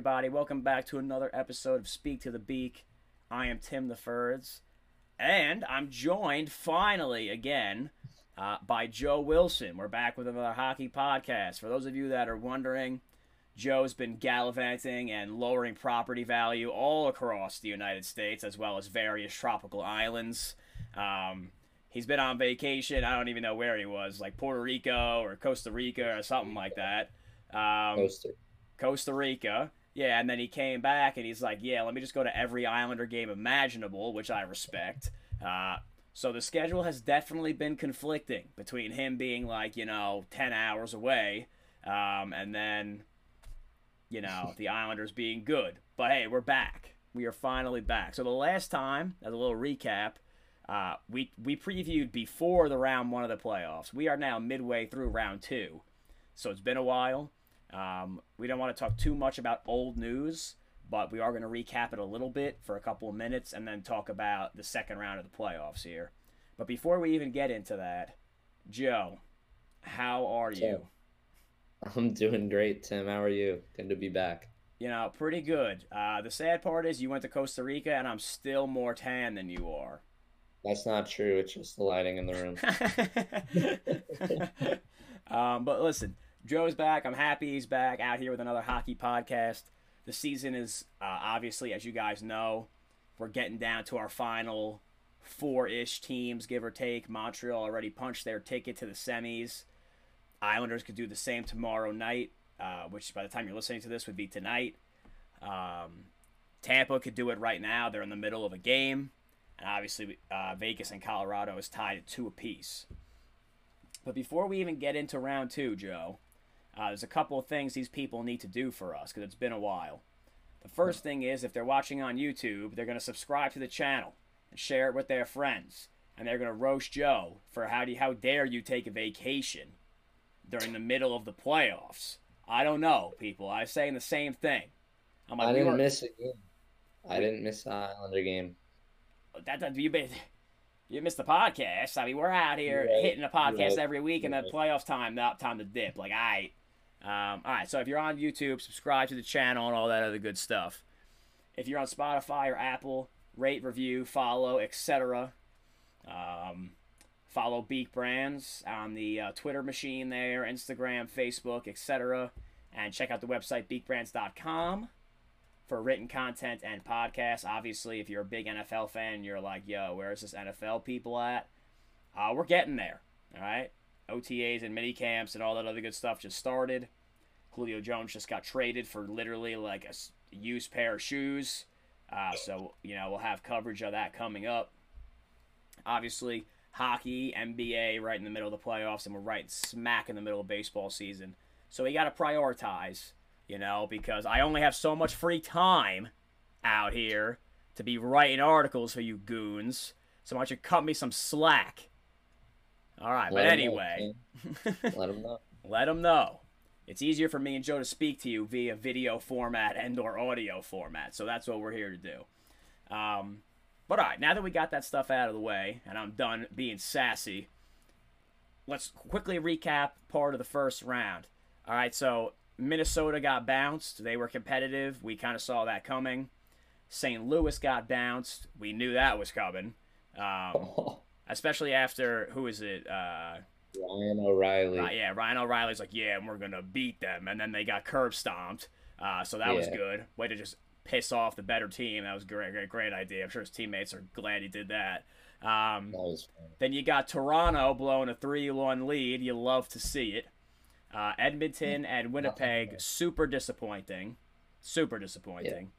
everybody? Welcome back to another episode of Speak to the Beak. I am Tim the Furds, and I'm joined finally again uh, by Joe Wilson. We're back with another hockey podcast. For those of you that are wondering, Joe's been gallivanting and lowering property value all across the United States, as well as various tropical islands. Um, he's been on vacation. I don't even know where he was, like Puerto Rico or Costa Rica or something like that. Um. Costa Rica. Yeah, and then he came back and he's like, yeah, let me just go to every Islander game imaginable, which I respect. Uh, so the schedule has definitely been conflicting between him being like, you know, 10 hours away, um, and then, you know, the Islanders being good. But hey, we're back. We are finally back. So the last time, as a little recap, uh, we we previewed before the round one of the playoffs. We are now midway through round two, so it's been a while. Um, we don't want to talk too much about old news, but we are going to recap it a little bit for a couple of minutes and then talk about the second round of the playoffs here. But before we even get into that, Joe, how are you? I'm doing great, Tim. How are you? Good to be back. You know, pretty good. Uh, the sad part is you went to Costa Rica and I'm still more tan than you are. That's not true. It's just the lighting in the room. um, but listen, Joe's back. I'm happy he's back out here with another hockey podcast. The season is uh, obviously, as you guys know, we're getting down to our final four ish teams, give or take. Montreal already punched their ticket to the semis. Islanders could do the same tomorrow night, uh, which by the time you're listening to this would be tonight. Um, Tampa could do it right now. They're in the middle of a game. And obviously, uh, Vegas and Colorado is tied at two apiece. But before we even get into round two, Joe, uh, there's a couple of things these people need to do for us because it's been a while. The first thing is if they're watching on YouTube, they're going to subscribe to the channel and share it with their friends. And they're going to roast Joe for how do you, how dare you take a vacation during the middle of the playoffs. I don't know, people. I was saying the same thing. I'm like, I didn't we miss a game. I didn't miss the Islander game. That, that you you missed the podcast. I mean, we're out here right. hitting the podcast right. every week, and right. the playoffs time, not time to dip. Like, I, um, all right. So if you're on YouTube, subscribe to the channel and all that other good stuff. If you're on Spotify or Apple, rate, review, follow, etc. Um, follow Beak Brands on the uh, Twitter machine there, Instagram, Facebook, etc. And check out the website beakbrands.com for written content and podcasts. Obviously, if you're a big NFL fan, you're like, yo, where's this NFL people at? Uh, we're getting there. All right. OTAs and mini camps and all that other good stuff just started. Julio Jones just got traded for literally like a used pair of shoes. Uh, so, you know, we'll have coverage of that coming up. Obviously, hockey, NBA, right in the middle of the playoffs, and we're right smack in the middle of baseball season. So we got to prioritize you know, because I only have so much free time out here to be writing articles for you goons. So why don't you cut me some slack? All right, Let but anyway, know, let them know. Let them know. It's easier for me and Joe to speak to you via video format and or audio format. So that's what we're here to do. Um, but all right, now that we got that stuff out of the way and I'm done being sassy, let's quickly recap part of the first round. All right, so Minnesota got bounced. They were competitive. We kind of saw that coming. St. Louis got bounced. We knew that was coming. Um. Especially after, who is it? Uh, Ryan O'Reilly. Uh, yeah, Ryan O'Reilly's like, yeah, we're going to beat them. And then they got curb stomped. Uh, so that yeah. was good. Way to just piss off the better team. That was great, great, great idea. I'm sure his teammates are glad he did that. Um, that then you got Toronto blowing a 3 1 lead. You love to see it. Uh, Edmonton and Winnipeg, super disappointing. Super disappointing.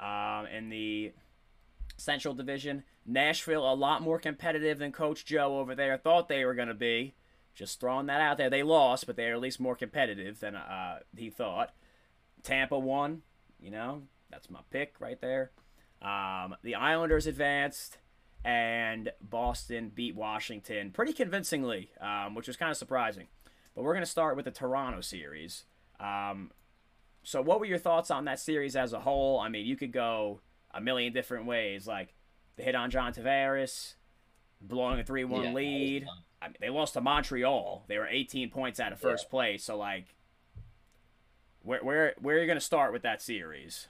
Yeah. Um, in the Central Division, Nashville, a lot more competitive than Coach Joe over there thought they were going to be. Just throwing that out there. They lost, but they're at least more competitive than uh, he thought. Tampa won. You know, that's my pick right there. Um, the Islanders advanced, and Boston beat Washington pretty convincingly, um, which was kind of surprising. But we're going to start with the Toronto series. Um, so, what were your thoughts on that series as a whole? I mean, you could go a million different ways. Like the hit on John Tavares, blowing a 3 1 yeah, lead. I mean, they lost to Montreal. They were 18 points out of first yeah. place. So, like, Where where where are you going to start with that series?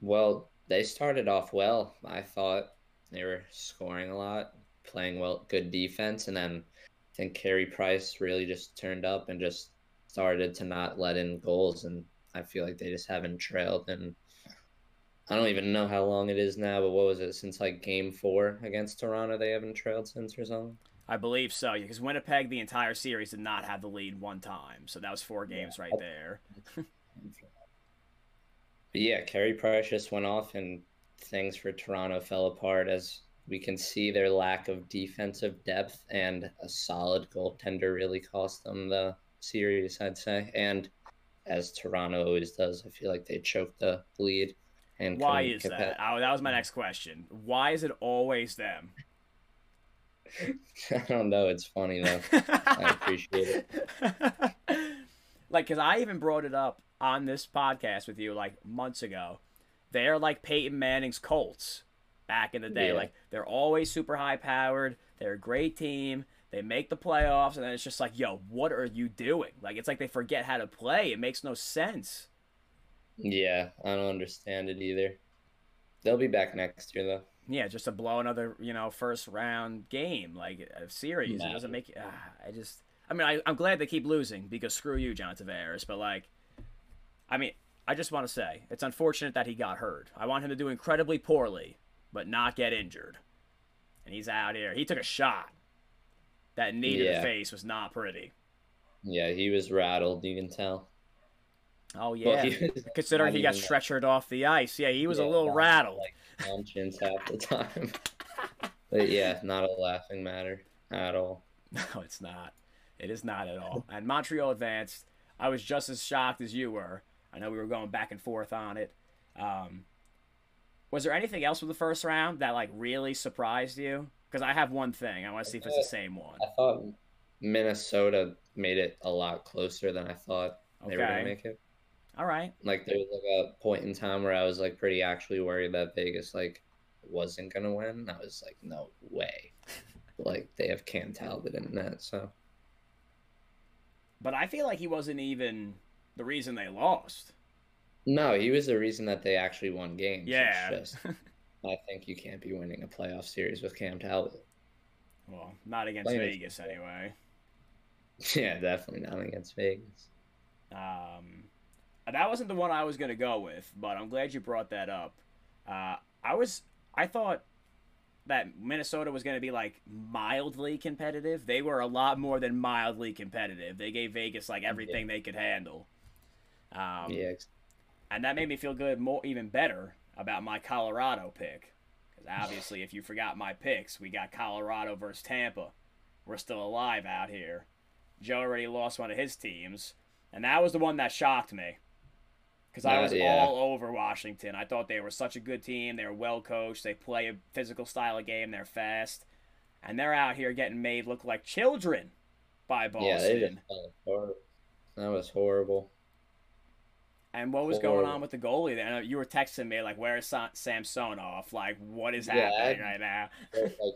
Well, they started off well. I thought they were scoring a lot, playing well, good defense, and then I think Carey Price really just turned up and just started to not let in goals, and I feel like they just haven't trailed. And I don't even know how long it is now, but what was it since like Game Four against Toronto? They haven't trailed since or something. I believe so, yeah, because Winnipeg the entire series did not have the lead one time, so that was four games yeah. right there. but yeah, Carey Price just went off, and things for Toronto fell apart as we can see their lack of defensive depth and a solid goaltender really cost them the series, I'd say. And as Toronto always does, I feel like they choked the lead. And why is that? that? Oh, that was my next question. Why is it always them? I don't know. It's funny though. I appreciate it. like, cause I even brought it up on this podcast with you like months ago. They're like Peyton Manning's Colts back in the day. Yeah. Like they're always super high powered. They're a great team. They make the playoffs, and then it's just like, yo, what are you doing? Like it's like they forget how to play. It makes no sense. Yeah, I don't understand it either. They'll be back next year though. Yeah, just to blow another, you know, first round game like a series. It doesn't make. Uh, I just. I mean, I, I'm glad they keep losing because screw you, John Tavares. But like, I mean, I just want to say it's unfortunate that he got hurt. I want him to do incredibly poorly but not get injured. And he's out here. He took a shot. That knee yeah. to the face was not pretty. Yeah, he was rattled. You can tell. Oh yeah, well, considering he got stretchered off the ice. Yeah, he was yeah, a little rattled. Like conscience half the time. but yeah, not a laughing matter at all. No, it's not. It is not at all. And Montreal advanced. I was just as shocked as you were. I know we were going back and forth on it. Um, was there anything else with the first round that like really surprised you? Because I have one thing. I want to see if it's the same one. I thought Minnesota made it a lot closer than I thought okay. they were gonna make it. All right. Like there was like a point in time where I was like pretty actually worried that Vegas like wasn't gonna win. I was like, no way. like they have Cam Talbot in that, so. But I feel like he wasn't even the reason they lost. No, he was the reason that they actually won games. Yeah. Just, I think you can't be winning a playoff series with Cam Talbot. Well, not against Playing Vegas anyway. Yeah, definitely not against Vegas. Um, that wasn't the one I was gonna go with, but I'm glad you brought that up. Uh, I was, I thought that Minnesota was going to be like mildly competitive. They were a lot more than mildly competitive. They gave Vegas like everything yeah. they could handle. Um, yeah, and that made me feel good, more even better about my Colorado pick. Because obviously, if you forgot my picks, we got Colorado versus Tampa. We're still alive out here. Joe already lost one of his teams, and that was the one that shocked me. Because I was uh, yeah. all over Washington. I thought they were such a good team. They were well coached. They play a physical style of game. They're fast, and they're out here getting made look like children by Boston. Yeah, they just that was horrible. And what was going on with the goalie there? You were texting me like, "Where is Samsonov? Like, what is yeah, happening right now?" like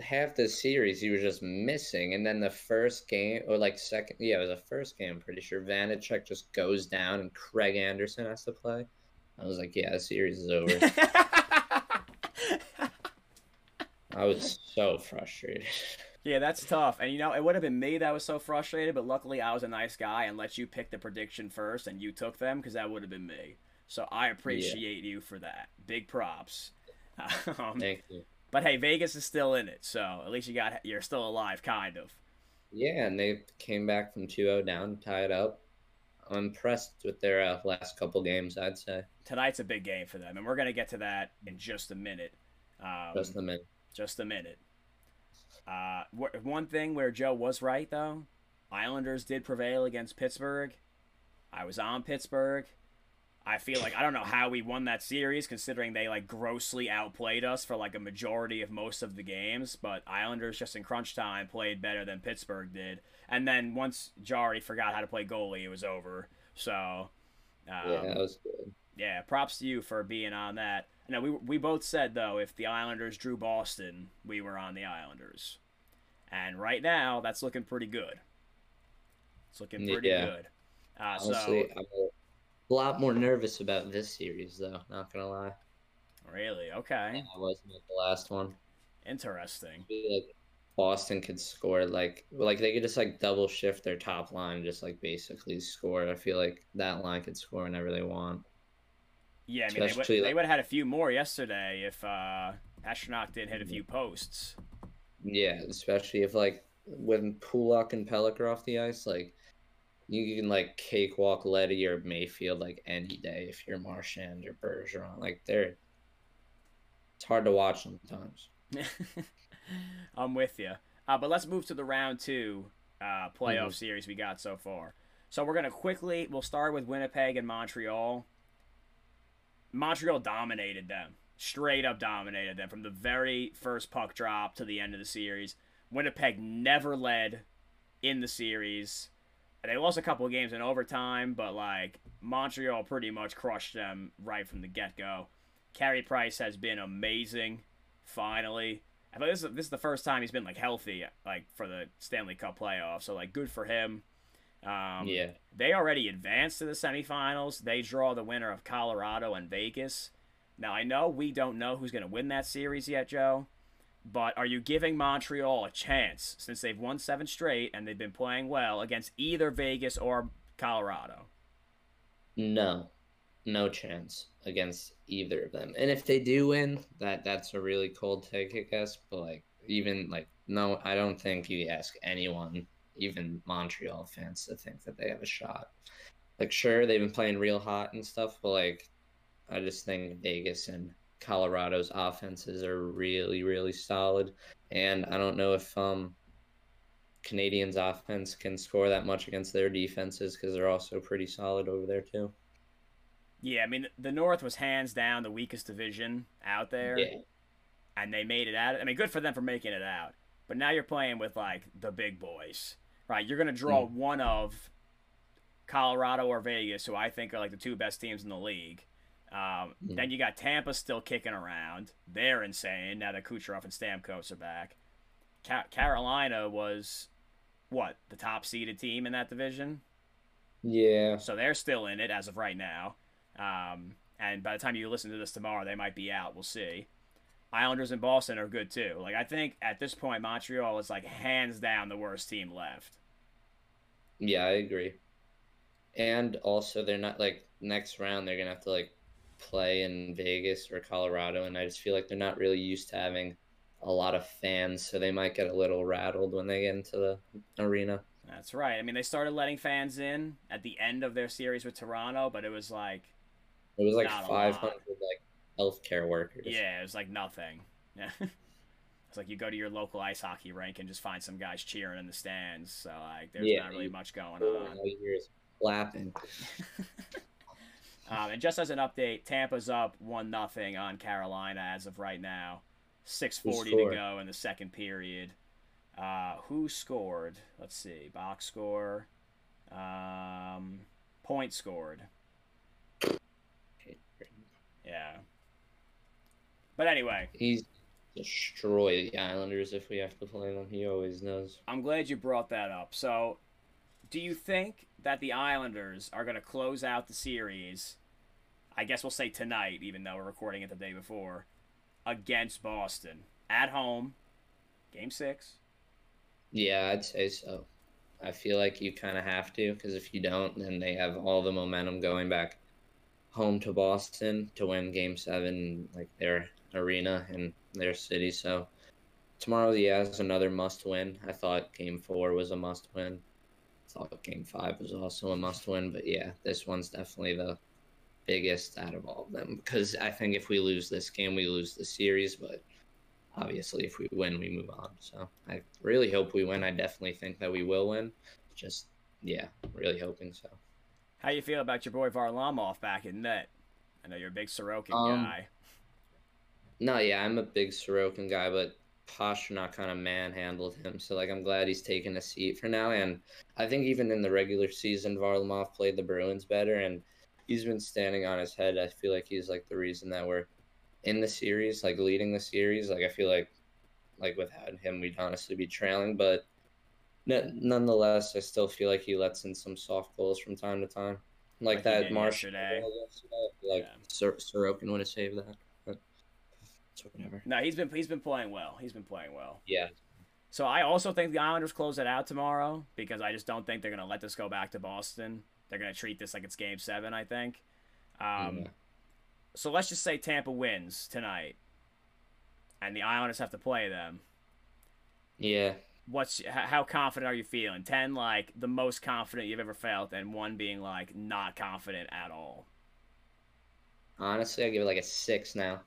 half the series, he was just missing, and then the first game, or like second, yeah, it was the first game. I'm pretty sure Vanecek just goes down, and Craig Anderson has to play. I was like, "Yeah, the series is over." I was so frustrated. Yeah, that's tough. And you know, it would have been me that was so frustrated, but luckily I was a nice guy and let you pick the prediction first and you took them because that would have been me. So I appreciate yeah. you for that. Big props. Um, Thank you. But hey, Vegas is still in it, so at least you got you're still alive, kind of. Yeah, and they came back from 2-0 down, tied up. I'm impressed with their uh, last couple games, I'd say. Tonight's a big game for them, and we're gonna get to that in just a minute. Um, just a minute. Just a minute. Uh, one thing where Joe was right though, Islanders did prevail against Pittsburgh. I was on Pittsburgh. I feel like I don't know how we won that series considering they like grossly outplayed us for like a majority of most of the games, but Islanders just in crunch time played better than Pittsburgh did. And then once Jarry forgot how to play goalie, it was over. So um, yeah, that was good. Yeah, props to you for being on that. Now we we both said though if the Islanders drew Boston, we were on the Islanders, and right now that's looking pretty good. It's looking pretty yeah. good. Uh, Honestly, so I'm a lot more nervous about this series, though. Not gonna lie. really, okay, I wasn't at the last one. interesting. Like Boston could score like like they could just like double shift their top line, just like basically score. I feel like that line could score whenever they want. Yeah, I mean, they would, Especially, they like- would have had a few more yesterday if uh, Astronaut did hit a few posts. Yeah, especially if like when Pulock and Pelech are off the ice, like you can like cakewalk Leddy or Mayfield like any day if you're Marchand or Bergeron. Like they're it's hard to watch sometimes. I'm with you. Uh, but let's move to the round two uh, playoff Mhm. series we got so far. So we're gonna quickly. We'll start with Winnipeg and Montreal. Montreal dominated them, straight up dominated them from the very first puck drop to the end of the series. Winnipeg never led in the series. They lost a couple of games in overtime, but like Montreal pretty much crushed them right from the get go. Carey Price has been amazing. Finally, I think this is, this is the first time he's been like healthy, like for the Stanley Cup playoffs. So like, good for him. Um, yeah. they already advanced to the semifinals. They draw the winner of Colorado and Vegas. Now I know we don't know who's going to win that series yet, Joe. But are you giving Montreal a chance since they've won seven straight and they've been playing well against either Vegas or Colorado? No. No chance against either of them. And if they do win, that that's a really cold take, I guess. But like even like no, I don't think you ask anyone, even Montreal fans, to think that they have a shot. Like sure, they've been playing real hot and stuff, but like I just think Vegas and Colorado's offenses are really, really solid. And I don't know if um Canadiens offense can score that much against their defenses because they're also pretty solid over there too. Yeah, I mean the North was hands down the weakest division out there, Yeah. and they made it out. I mean, good for them for making it out. But now you're playing with like the big boys, right? You're gonna draw Mm. one of Colorado or Vegas, who I think are like the two best teams in the league. Um. Then you got Tampa still kicking around. They're insane now that Kucherov and Stamkos are back. Ca- Carolina was what the top seeded team in that division, Yeah. so they're still in it as of right now. Um, and by the time you listen to this tomorrow, they might be out. We'll see. Islanders and Boston are good too. Like I think at this point, Montreal is like hands down the worst team left. Yeah, I agree. And also they're not like next round they're gonna have to like play in Vegas or Colorado and I just feel like they're not really used to having a lot of fans, so they might get a little rattled when they get into the arena. That's right. I mean, they started letting fans in at the end of their series with Toronto, but it was like, It was like Not a five lot. like healthcare workers. yeah, it was like nothing. Yeah. It's like you go to your local ice hockey rink and just find some guys cheering in the stands. So like, there's Yeah, not really much going on. you hear is clapping. Um, and just as an update, Tampa's up one nothing on Carolina as of right now. Six forty to go in the second period. Uh, who scored? Let's see. Box score. Um, point scored. Yeah. But anyway, He's destroy the Islanders if we have to play them. He always knows. I'm glad you brought that up. So, do you think that the Islanders are going to close out the series? I guess we'll say tonight, even though we're recording it the day before, against Boston at home, game six. Yeah, I'd say so. I feel like you kind of have to because if you don't, then they have all the momentum going back home to Boston to win Game Seven, like their arena and their city. So tomorrow, yeah, is another must-win. I thought Game Four was a must-win. Thought Game Five was also a must-win, but yeah, this one's definitely the biggest out of all of them. Because I think if we lose this game, we lose the series, but obviously if we win we move on. So i really hope we win. I definitely think that we will win. Just yeah really hoping so. How you feel about your boy Varlamov back in net? I know you're a big Sorokin Um, guy. no yeah i'm a big sorokin guy but Pastrnak kind of manhandled him so like i'm glad he's taking a seat for now and i think even in the regular season varlamov played the bruins better and he's been standing on his head i feel like he's like the reason that we're in the series like leading the series like i feel like like without him we'd honestly be trailing but nonetheless, I still feel like he lets in some soft goals from time to time, like, Like that Marshall yesterday. yesterday. Like Yeah. Sor- Sorokin would have saved that. But it's whatever. No, he's been he's been playing well. He's been playing well. Yeah, So I also think the Islanders close it out tomorrow because I just don't think they're gonna let this go back to Boston. They're gonna treat this like it's Game Seven. I think. Um, Yeah. So let's just say Tampa wins tonight, and the Islanders have to play them. yeah. What's how confident are you feeling? Ten, like the most confident you've ever felt, and one being like not confident at all. Honestly, I give it like a six now.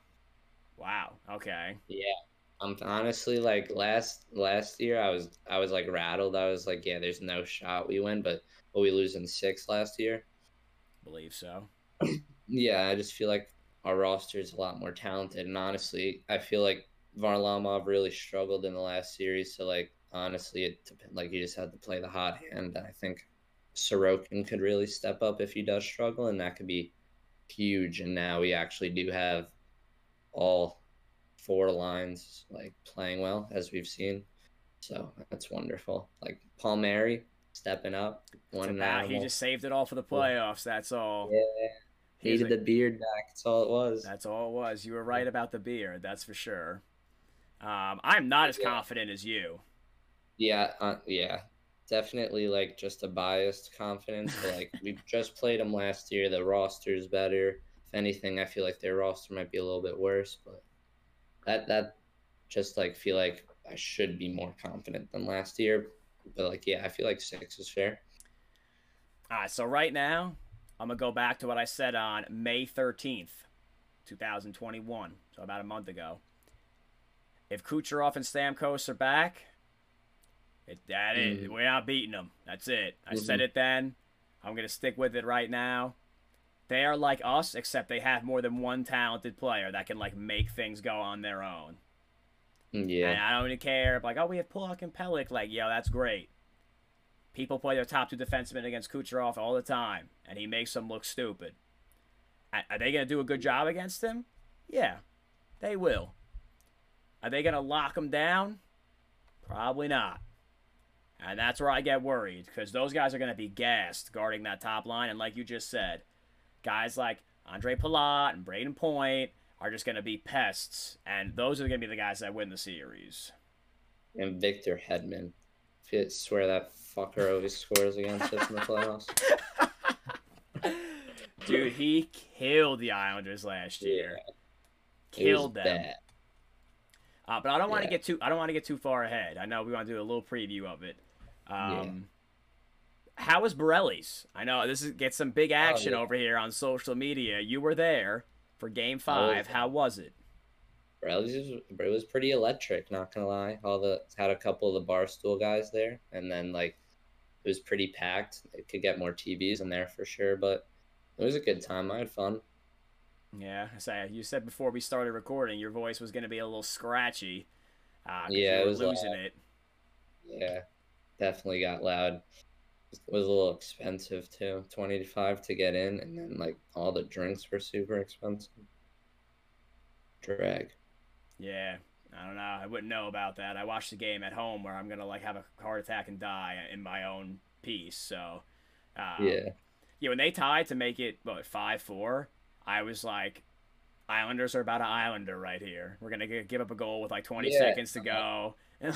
Wow. Okay. Yeah. I'm honestly like last last year I was I was like rattled. I was like, yeah, there's no shot we win, but will we lose in six last year? Believe so. Yeah, I just feel like our roster is a lot more talented, and honestly, I feel like Varlamov really struggled in the last series. So like honestly, it like you just had to play the hot hand. I think Sorokin could really step up if he does struggle, and that could be huge. And now we actually do have all four lines like playing well as we've seen. So that's wonderful. Like Palmieri stepping up, one he just saved it all for the playoffs. That's all. yeah, He's needed a- the beard back. That's all it was. That's all it was. You were right about the beard, that's for sure. Um, I'm not as Yeah. confident as you. Yeah, uh, yeah, definitely like just a biased confidence. Like we just played them last year, the roster's better. If anything, I feel like their roster might be a little bit worse, but that that just like feel like I should be more confident than last year. But like, yeah, I feel like six is fair. All right, so right now, I'm gonna go back to what I said on May 13th, 2021, so about a month ago. If Kucherov and Stamkos are back, it, that is, Mhm. we're not beating them. That's it. I said Mhm. it then. I'm gonna stick with it right now. They are like us, except they have more than one talented player that can like make things go on their own. Mm, yeah. And I don't even care. Like, oh, we have Pulock and Pelech. Like, yo, that's great. People play their top two defensemen against Kucherov all the time, and he makes them look stupid. Are they going to do a good job against him? Yeah, they will. Are they going to lock him down? Probably not. And that's where I get worried, because those guys are going to be gassed guarding that top line. And like you just said, guys like Andre Palat and Brayden Point are just going to be pests, and those are going to be the guys that win the series. and Victor Hedman. Swear that fucker always scores against us in the playoffs. Dude, he killed the Islanders last year. Was Killed them. Uh, but I don't want to Yeah. get too. I don't want to get too far ahead. I know we want to do a little preview of it. Um, How was Borelli's? I know this is get some big action Oh, yeah. over here on social media. You were there for Game Five. How was it? Bradley's was, it was pretty electric, not gonna lie. All the had a couple of the barstool guys there, and then like it was pretty packed. It could get more TVs in there for sure, but it was a good time. I had fun. Yeah, I say you said before we started recording, your voice was going to be a little scratchy. Uh, Yeah, you it was losing loud. it. Yeah, definitely got loud. It was a little expensive too, 25 to get in, and then like all the drinks were super expensive. Drag. Yeah, I don't know. I wouldn't know about that. I watched the game at home where I'm gonna like have a heart attack and die in my own piece. So, uh, Yeah, yeah. When they tied to make it what five four, I was like, Islanders are about an Islander right here. We're gonna gi- give up a goal with like 20 Yeah. seconds to go.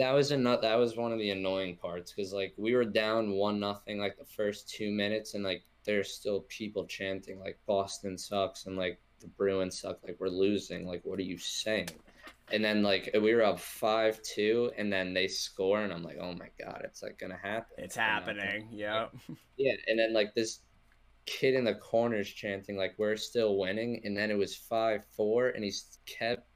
that was another. That was one of the annoying parts because like we were down one nothing like the first two minutes, and like there's still people chanting like Boston sucks and like the Bruins suck. Like we're losing. Like what are you saying? And then like we were up five two, and then they score, and I'm like, oh my god, it's like gonna happen. it's happen. happening. Yep. Yeah, and then like this kid in the corners chanting like we're still winning, and then it was five four, and he kept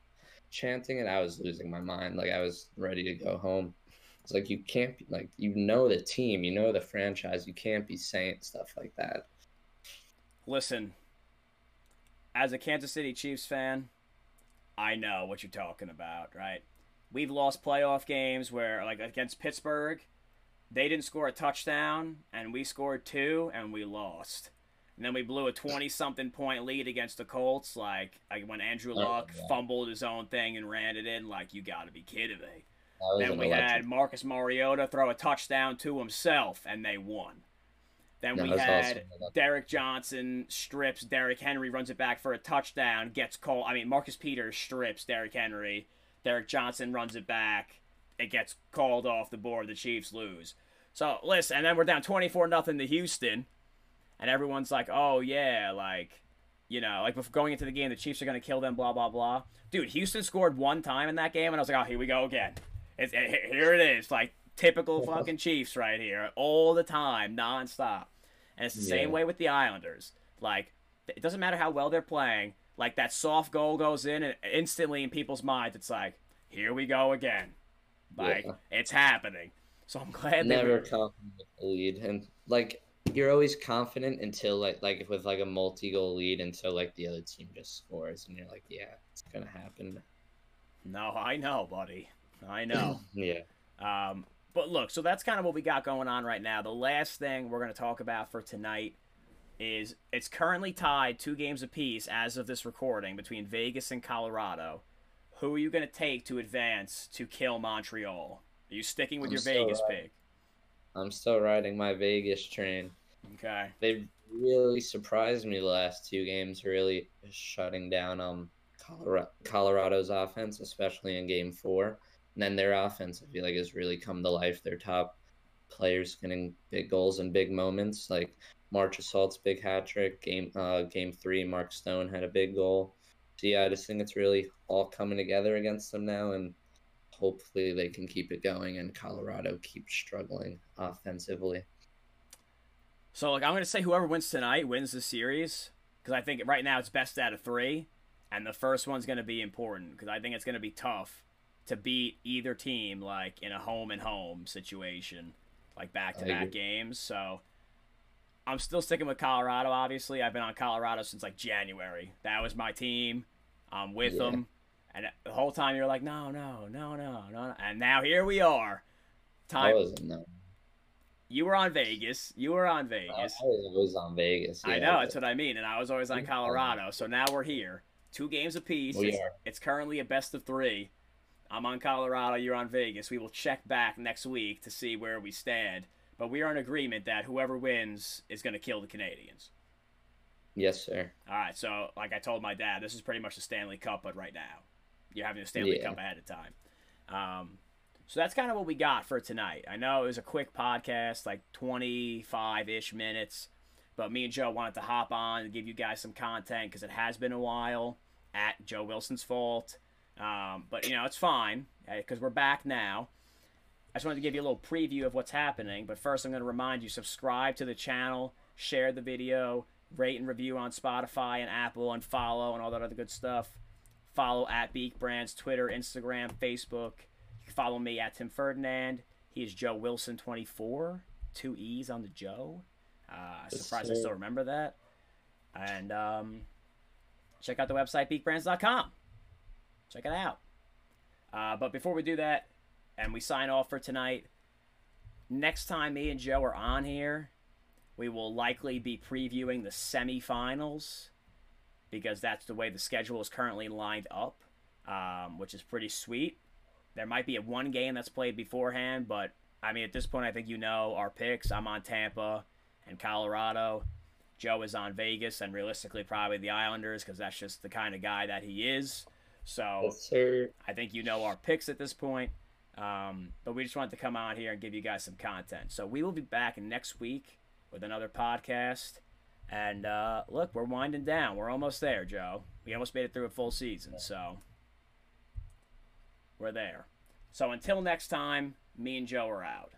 chanting, and I was losing my mind. Like I was ready to go home. It's like you can't be like you know the team, you know the franchise, you can't be saying stuff like that. Listen, as a Kansas City Chiefs fan, I know what you're talking about, right? We've lost playoff games where, like against Pittsburgh, they didn't score a touchdown, and we scored two, and we lost. And then we blew a 20 something point lead against the Colts, like, like when Andrew Oh, Luck yeah. fumbled his own thing and ran it in. Like, you gotta be kidding me. Then we had Marcus Mariota throw a touchdown to himself, and they won. Then we had awesome. Derrick Johnson strips Derrick Henry, runs it back for a touchdown, gets called. I mean, Marcus Peters strips Derrick Henry. Derrick Johnson runs it back. It gets called off the board. The Chiefs lose. So listen, and then we're down twenty four nothing to Houston, and everyone's like, "Oh yeah, like, you know, like before going into the game, the Chiefs are gonna kill them." Blah blah blah. Dude, Houston scored one time in that game, and I was like, "Oh, here we go again." It's, it, here it is, like typical fucking Chiefs right here, all the time, nonstop. And it's the yeah. same way with the Islanders. Like, it doesn't matter how well they're playing. Like, that soft goal goes in, and instantly in people's minds, it's like, here we go again. Like, yeah. it's happening. So I'm glad Never were... confident with the lead. And, like, you're always confident until, like, like with, like, a multi-goal lead until, like, the other team just scores. And you're like, yeah, it's going to happen. No, I know, buddy. I know. yeah. Um, but look, so that's kind of what we got going on right now. The last thing we're going to talk about for tonight is it's currently tied two games apiece as of this recording between Vegas and Colorado. Who are you going to take to advance to kill Montreal? Are you sticking with I'm your Vegas riding. pick? I'm still riding my Vegas train. Okay. They've really surprised me the last two games, really shutting down um Colorado's offense, especially in game four. And then their offense, I feel like, has really come to life. Their top players getting big goals and big moments, like Marchessault's big hat trick. Game uh, game three, Mark Stone had a big goal. So yeah, I just think it's really all coming together against them now, and hopefully they can keep it going. And Colorado keeps struggling offensively. So like I'm gonna say whoever wins tonight wins the series because I think right now it's best out of three, and the first one's gonna be important because I think it's gonna be tough to beat either team like in a home and home situation, like back to back games. So I'm still sticking with Colorado. Obviously, I've been on Colorado since like January. That was my team. I'm with yeah. them, and the whole time you're like, no, no, no, no, no, and now here we are. Time. You were on Vegas. You were on Vegas. I was on Vegas. Yeah, I know. That's what I mean. And I was always on Colorado. So now we're here. Two games apiece. We it's, are. it's currently a best of three. I'm on Colorado, you're on Vegas. We will check back next week to see where we stand. But we are in agreement that whoever wins is going to kill the Canadiens. Yes, sir. All right. So, like I told my dad, this is pretty much the Stanley Cup, but right now, you're having the Stanley yeah. Cup ahead of time. Um, so that's kind of what we got for tonight. I know it was a quick podcast, like 25 ish minutes, but me and Joe wanted to hop on and give you guys some content because it has been a while at Joe Wilson's fault. Um, but you know, it's fine because we're back now. I just wanted to give you a little preview of what's happening. But first, I'm going to remind you: subscribe to the channel, share the video, rate and review on Spotify and Apple, and follow and all that other good stuff. Follow at Beak Brands, Twitter, Instagram, Facebook. You can follow me at Tim Ferdinand. He is Joe Wilson 24, two E's on the Joe. Uh, surprised I still remember that. And um, check out the website beakbrands.com. Check it out. Uh, but before we do that, and we sign off for tonight, next time me and Joe are on here, we will likely be previewing the semifinals because that's the way the schedule is currently lined up, um, which is pretty sweet. There might be a one game that's played beforehand, but I mean, at this point, I think you know our picks. I'm on Tampa and Colorado. Joe is on Vegas and realistically probably the Islanders because that's just the kind of guy that he is. So yes, I think you know our picks at this point. Um, but we just wanted to come out here and give you guys some content. So we will be back next week with another podcast. And uh, look, we're winding down. We're almost there, Joe. We almost made it through a full season. So we're there. So until next time, me and Joe are out.